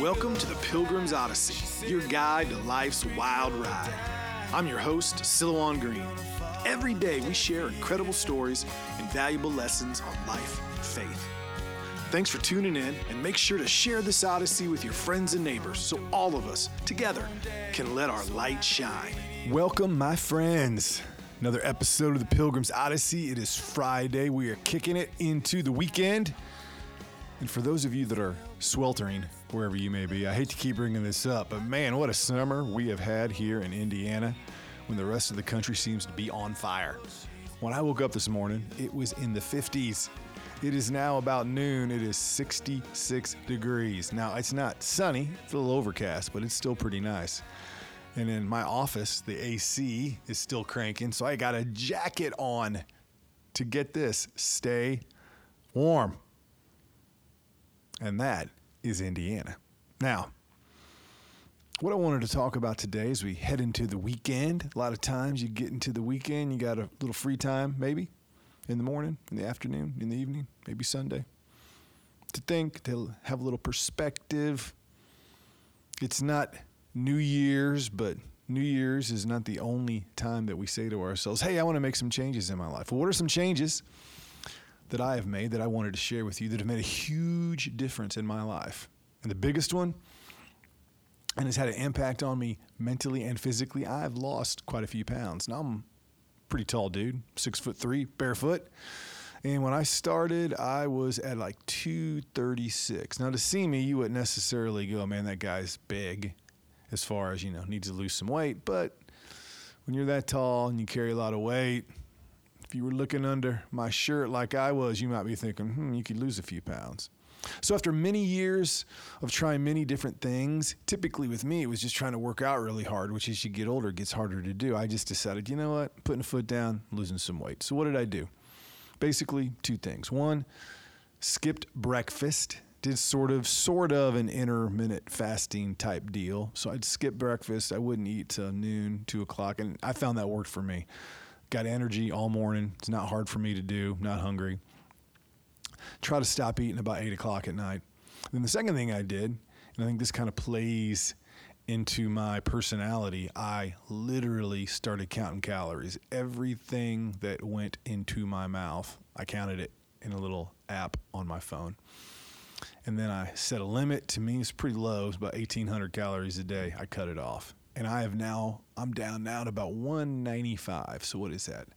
Welcome to the Pilgrim's Odyssey, your guide to life's wild ride. I'm your host, Silouan Green. Every day we share incredible stories and valuable lessons on life and faith. Thanks for tuning in, and make sure to share this Odyssey with your friends and neighbors so all of us, together, can let our light shine. Welcome, my friends. Another episode of the Pilgrim's Odyssey. It is Friday. We are kicking it into the weekend. And for those of you that are sweltering wherever you may be, I hate to keep bringing this up, but man, what a summer we have had here in Indiana when the rest of the country seems to be on fire. When I woke up this morning, it was in the 50s. It is now about noon. It is 66 degrees. Now, it's not sunny, it's a little overcast, but it's still pretty nice. And in my office, the AC is still cranking, so I got a jacket on to get this stay warm. And that is Indiana. Now, what I wanted to talk about today as we head into the weekend. A lot of times you get into the weekend, you got a little free time, maybe in the morning, in the afternoon, in the evening, maybe Sunday, to think, to have a little perspective. It's not New Year's, but New Year's is not the only time that we say to ourselves, hey, I want to make some changes in my life. Well, what are some changes that I have made that I wanted to share with you that have made a huge difference in my life? And the biggest one, and has had an impact on me mentally and physically, I've lost quite a few pounds. Now I'm pretty tall dude, six foot three, barefoot. And when I started, I was at like 236. Now, to see me, you wouldn't necessarily go, man, that guy's big as far as, you know, needs to lose some weight. But when you're that tall and you carry a lot of weight, if you were looking under my shirt like I was, you might be thinking, hmm, you could lose a few pounds. So after many years of trying many different things, typically with me, it was just trying to work out really hard, which as you get older, gets harder to do. I just decided, you know what, putting a foot down, losing some weight. So what did I do? Basically, two things. One, skipped breakfast did sort of sort of an intermittent fasting type deal. So I'd skip breakfast. I wouldn't eat till noon, two o'clock, and I found that worked for me. Got energy all morning. It's not hard for me to do. Not hungry. Try to stop eating about eight o'clock at night. Then the second thing I did, and I think this kind of plays into my personality, I literally started counting calories. Everything that went into my mouth, I counted it in a little app on my phone and then I set a limit. To me, it's pretty low. It's about 1,800 calories a day. I cut it off, and I have now. I'm down now to about 195. So what is that?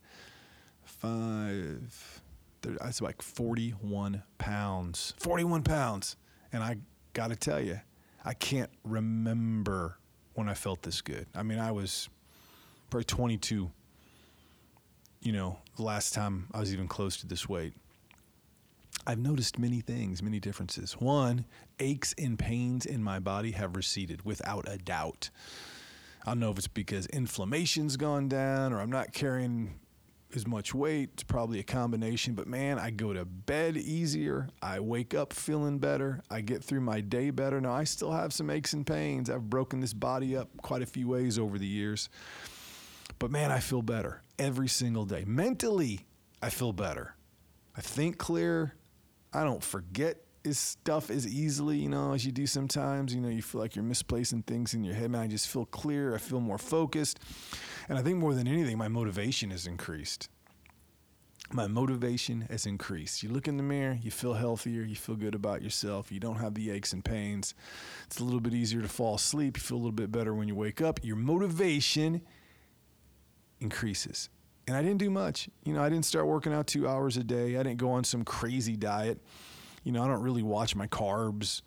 Five. That's like 41 pounds. 41 pounds, and I got to tell you, I can't remember when I felt this good. I mean, I was probably 22. You know, the last time I was even close to this weight. I've noticed many things, many differences. One, aches and pains in my body have receded without a doubt. I don't know if it's because inflammation's gone down or I'm not carrying as much weight. It's probably a combination, but man, I go to bed easier. I wake up feeling better. I get through my day better. Now, I still have some aches and pains. I've broken this body up quite a few ways over the years. But man, I feel better every single day. Mentally, I feel better. I think clear. I don't forget his stuff as easily, you know, as you do sometimes. You know, you feel like you're misplacing things in your head. Man, I just feel clear. I feel more focused. And I think more than anything, my motivation has increased. My motivation has increased. You look in the mirror, you feel healthier, you feel good about yourself, you don't have the aches and pains. It's a little bit easier to fall asleep, you feel a little bit better when you wake up. Your motivation increases and I didn't do much. You know, I didn't start working out two hours a day. I didn't go on some crazy diet. You know, I don't really watch my carbs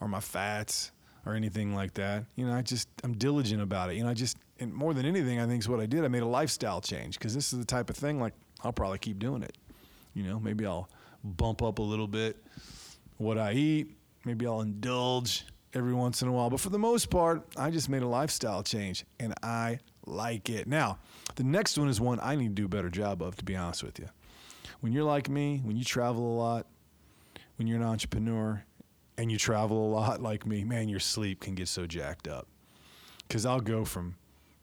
or my fats or anything like that. You know, I just I'm diligent about it. You know, I just and more than anything, I think is what I did. I made a lifestyle change because this is the type of thing like I'll probably keep doing it. You know, maybe I'll bump up a little bit what I eat. Maybe I'll indulge every once in a while. But for the most part, I just made a lifestyle change and I like it. Now, the next one is one I need to do a better job of, to be honest with you. When you're like me, when you travel a lot, when you're an entrepreneur and you travel a lot like me, man, your sleep can get so jacked up. Because I'll go from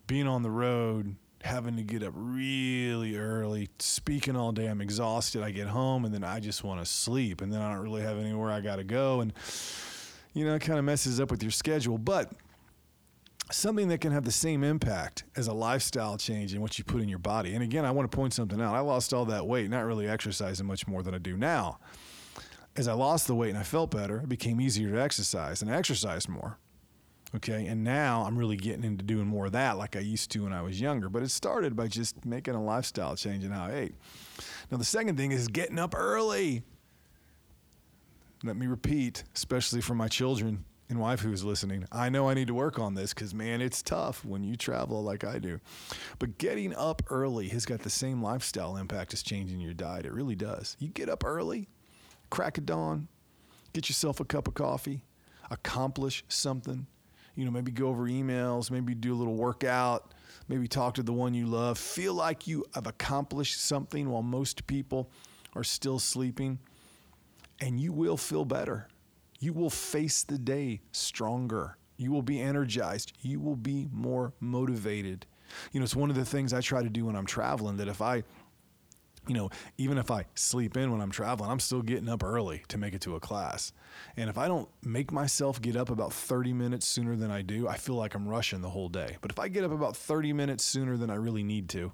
being on the road, having to get up really early, speaking all day. I'm exhausted. I get home and then I just want to sleep. And then I don't really have anywhere I got to go. And you know, it kind of messes up with your schedule. But something that can have the same impact as a lifestyle change in what you put in your body. And again, I want to point something out. I lost all that weight, not really exercising much more than I do now. As I lost the weight and I felt better, it became easier to exercise and I exercised more. Okay. And now I'm really getting into doing more of that like I used to when I was younger. But it started by just making a lifestyle change in how I ate. Now, the second thing is getting up early. Let me repeat, especially for my children and wife who's listening, I know I need to work on this because, man, it's tough when you travel like I do. But getting up early has got the same lifestyle impact as changing your diet. It really does. You get up early, crack of dawn, get yourself a cup of coffee, accomplish something. You know, maybe go over emails, maybe do a little workout, maybe talk to the one you love. Feel like you have accomplished something while most people are still sleeping, and you will feel better you will face the day stronger. You will be energized. You will be more motivated. You know, it's one of the things I try to do when I'm traveling that if I, you know, even if I sleep in when I'm traveling, I'm still getting up early to make it to a class. And if I don't make myself get up about 30 minutes sooner than I do, I feel like I'm rushing the whole day. But if I get up about 30 minutes sooner than I really need to,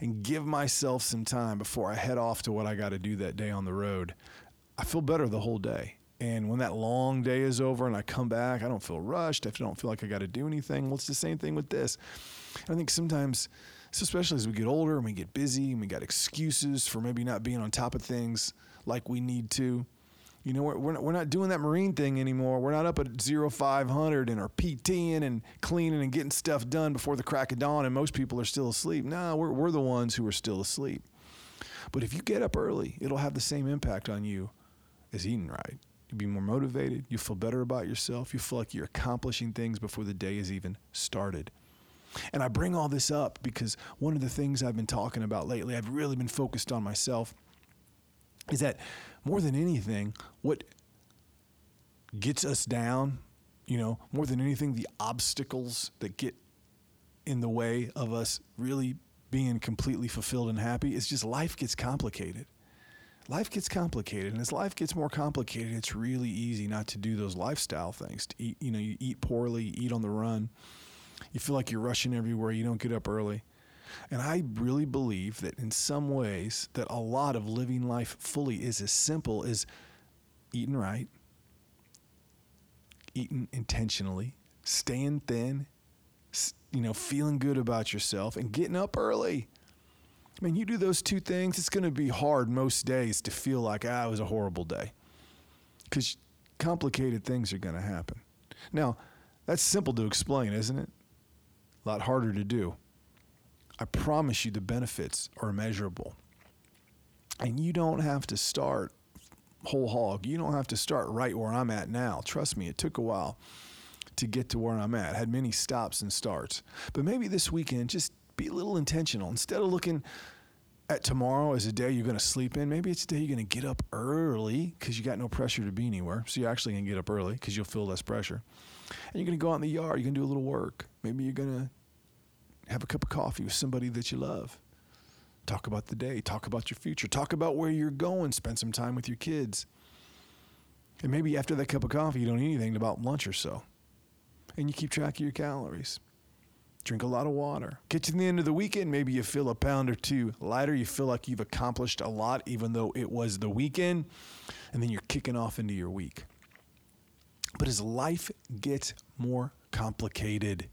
and give myself some time before I head off to what I got to do that day on the road, I feel better the whole day. And when that long day is over and I come back, I don't feel rushed. I don't feel like I got to do anything. Well, it's the same thing with this. I think sometimes, especially as we get older and we get busy and we got excuses for maybe not being on top of things like we need to. You know, we're, we're, not, we're not doing that marine thing anymore. We're not up at zero five hundred and are PTing and cleaning and getting stuff done before the crack of dawn, and most people are still asleep. No, we're, we're the ones who are still asleep. But if you get up early, it'll have the same impact on you as eating right. You'll be more motivated. You feel better about yourself. You feel like you're accomplishing things before the day is even started. And I bring all this up because one of the things I've been talking about lately, I've really been focused on myself, is that more than anything, what gets us down, you know, more than anything, the obstacles that get in the way of us really being completely fulfilled and happy is just life gets complicated. Life gets complicated and as life gets more complicated it's really easy not to do those lifestyle things to eat you know you eat poorly eat on the run you feel like you're rushing everywhere you don't get up early and i really believe that in some ways that a lot of living life fully is as simple as eating right eating intentionally staying thin you know feeling good about yourself and getting up early I mean, you do those two things, it's going to be hard most days to feel like, ah, it was a horrible day. Because complicated things are going to happen. Now, that's simple to explain, isn't it? A lot harder to do. I promise you the benefits are immeasurable. And you don't have to start whole hog. You don't have to start right where I'm at now. Trust me, it took a while to get to where I'm at. I had many stops and starts. But maybe this weekend, just be a little intentional. Instead of looking tomorrow is a day you're going to sleep in, maybe it's a day you're going to get up early because you got no pressure to be anywhere. So you're actually going to get up early because you'll feel less pressure. And you're going to go out in the yard. You're going to do a little work. Maybe you're going to have a cup of coffee with somebody that you love. Talk about the day. Talk about your future. Talk about where you're going. Spend some time with your kids. And maybe after that cup of coffee, you don't eat anything about lunch or so. And you keep track of your calories. Drink a lot of water. Get to the end of the weekend, maybe you feel a pound or two lighter. You feel like you've accomplished a lot, even though it was the weekend. And then you're kicking off into your week. But as life gets more complicated,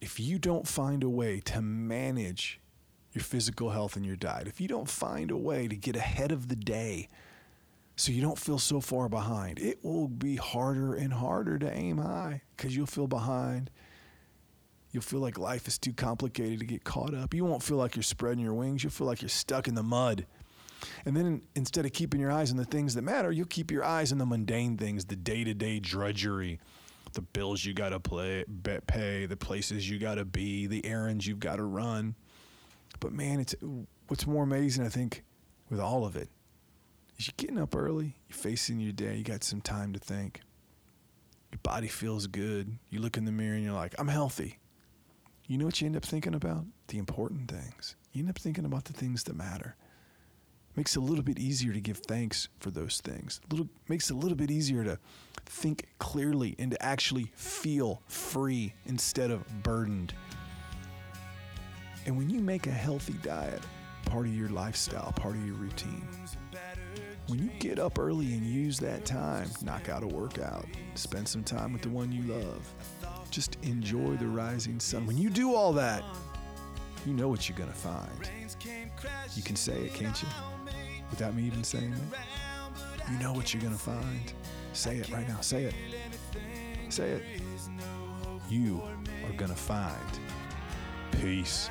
if you don't find a way to manage your physical health and your diet, if you don't find a way to get ahead of the day so you don't feel so far behind, it will be harder and harder to aim high because you'll feel behind You'll feel like life is too complicated to get caught up. You won't feel like you're spreading your wings. You'll feel like you're stuck in the mud. And then instead of keeping your eyes on the things that matter, you'll keep your eyes on the mundane things, the day to day drudgery, the bills you got to pay, the places you got to be, the errands you've got to run. But man, it's what's more amazing, I think, with all of it is you're getting up early, you're facing your day, you got some time to think. Your body feels good. You look in the mirror and you're like, I'm healthy you know what you end up thinking about? The important things. You end up thinking about the things that matter. makes it a little bit easier to give thanks for those things. Little makes it a little bit easier to think clearly and to actually feel free instead of burdened. And when you make a healthy diet part of your lifestyle, part of your routine, when you get up early and use that time, knock out a workout, spend some time with the one you love, just enjoy the rising sun. When you do all that, you know what you're going to find. You can say it, can't you? Without me even saying it. You know what you're going to find. Say it right now. Say it. Say it. You are going to find peace.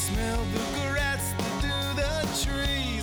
Smell the grass through the trees.